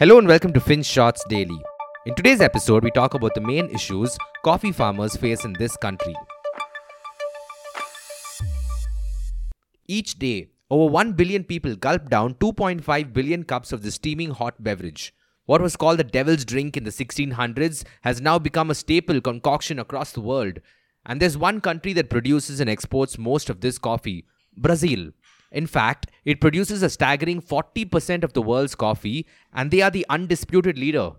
Hello and welcome to FinShots Daily. In today's episode, we talk about the main issues coffee farmers face in this country. Each day, over 1 billion people gulp down 2.5 billion cups of the steaming hot beverage. What was called the devil's drink in the 1600s has now become a staple concoction across the world. And there's one country that produces and exports most of this coffee Brazil. In fact, it produces a staggering 40% of the world's coffee, and they are the undisputed leader.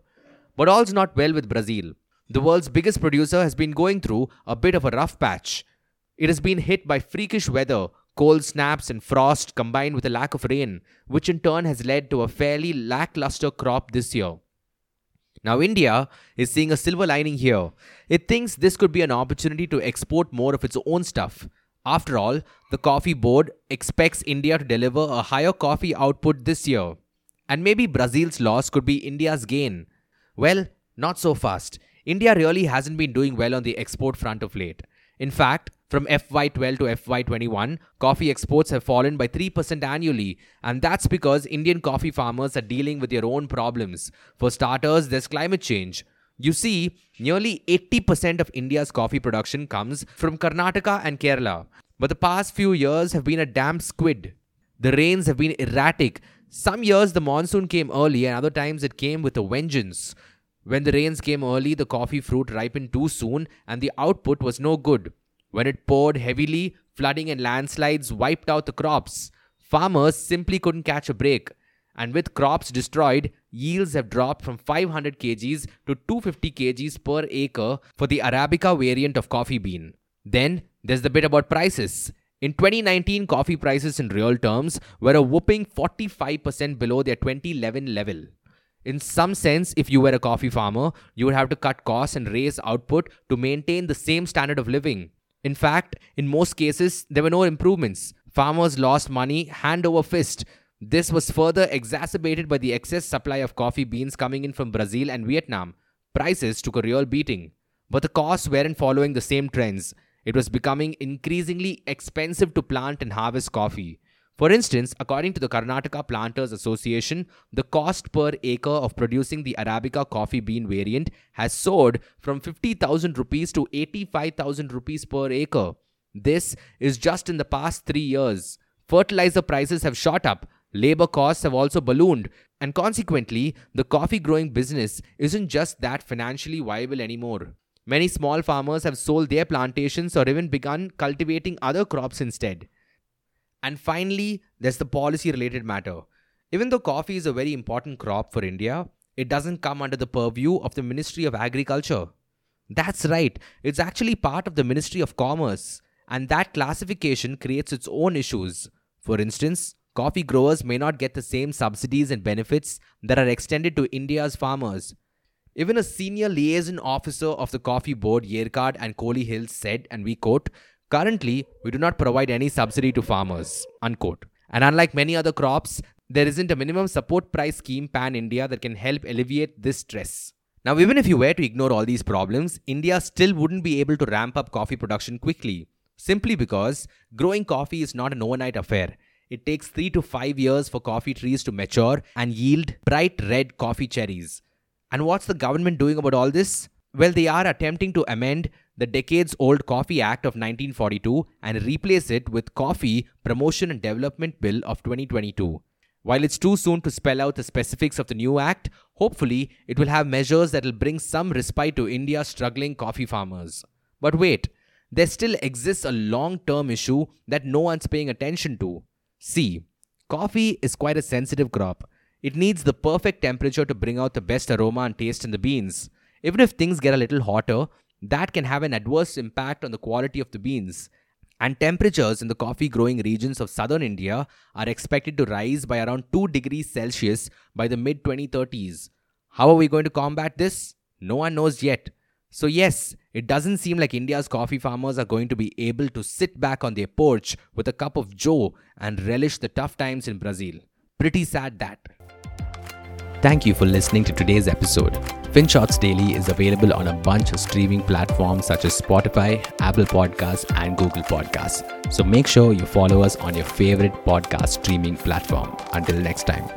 But all's not well with Brazil. The world's biggest producer has been going through a bit of a rough patch. It has been hit by freakish weather, cold snaps, and frost combined with a lack of rain, which in turn has led to a fairly lackluster crop this year. Now, India is seeing a silver lining here. It thinks this could be an opportunity to export more of its own stuff. After all, the Coffee Board expects India to deliver a higher coffee output this year. And maybe Brazil's loss could be India's gain. Well, not so fast. India really hasn't been doing well on the export front of late. In fact, from FY12 to FY21, coffee exports have fallen by 3% annually, and that's because Indian coffee farmers are dealing with their own problems. For starters, there's climate change. You see, nearly 80% of India's coffee production comes from Karnataka and Kerala. But the past few years have been a damp squid. The rains have been erratic. Some years the monsoon came early, and other times it came with a vengeance. When the rains came early, the coffee fruit ripened too soon, and the output was no good. When it poured heavily, flooding and landslides wiped out the crops. Farmers simply couldn't catch a break. And with crops destroyed, yields have dropped from 500 kgs to 250 kgs per acre for the Arabica variant of coffee bean. Then there's the bit about prices. In 2019, coffee prices in real terms were a whooping 45% below their 2011 level. In some sense, if you were a coffee farmer, you would have to cut costs and raise output to maintain the same standard of living. In fact, in most cases, there were no improvements. Farmers lost money hand over fist this was further exacerbated by the excess supply of coffee beans coming in from Brazil and Vietnam. Prices took a real beating. But the costs weren't following the same trends. It was becoming increasingly expensive to plant and harvest coffee. For instance, according to the Karnataka Planters Association, the cost per acre of producing the Arabica coffee bean variant has soared from 50,000 rupees to 85,000 rupees per acre. This is just in the past three years. Fertilizer prices have shot up, Labor costs have also ballooned, and consequently, the coffee growing business isn't just that financially viable anymore. Many small farmers have sold their plantations or even begun cultivating other crops instead. And finally, there's the policy related matter. Even though coffee is a very important crop for India, it doesn't come under the purview of the Ministry of Agriculture. That's right, it's actually part of the Ministry of Commerce, and that classification creates its own issues. For instance, coffee growers may not get the same subsidies and benefits that are extended to India's farmers. Even a senior liaison officer of the coffee board, Yercaud and Kolli Hills, said, and we quote, Currently, we do not provide any subsidy to farmers. Unquote. And unlike many other crops, there isn't a minimum support price scheme pan India that can help alleviate this stress. Now, even if you were to ignore all these problems, India still wouldn't be able to ramp up coffee production quickly, simply because growing coffee is not an overnight affair. It takes 3 to 5 years for coffee trees to mature and yield bright red coffee cherries. And what's the government doing about all this? Well, they are attempting to amend the decades old Coffee Act of 1942 and replace it with Coffee Promotion and Development Bill of 2022. While it's too soon to spell out the specifics of the new act, hopefully it will have measures that will bring some respite to India's struggling coffee farmers. But wait, there still exists a long term issue that no one's paying attention to. See, coffee is quite a sensitive crop. It needs the perfect temperature to bring out the best aroma and taste in the beans. Even if things get a little hotter, that can have an adverse impact on the quality of the beans. And temperatures in the coffee growing regions of southern India are expected to rise by around 2 degrees Celsius by the mid 2030s. How are we going to combat this? No one knows yet. So, yes, it doesn't seem like India's coffee farmers are going to be able to sit back on their porch with a cup of joe and relish the tough times in Brazil. Pretty sad that. Thank you for listening to today's episode. FinShots Daily is available on a bunch of streaming platforms such as Spotify, Apple Podcasts, and Google Podcasts. So make sure you follow us on your favorite podcast streaming platform. Until next time.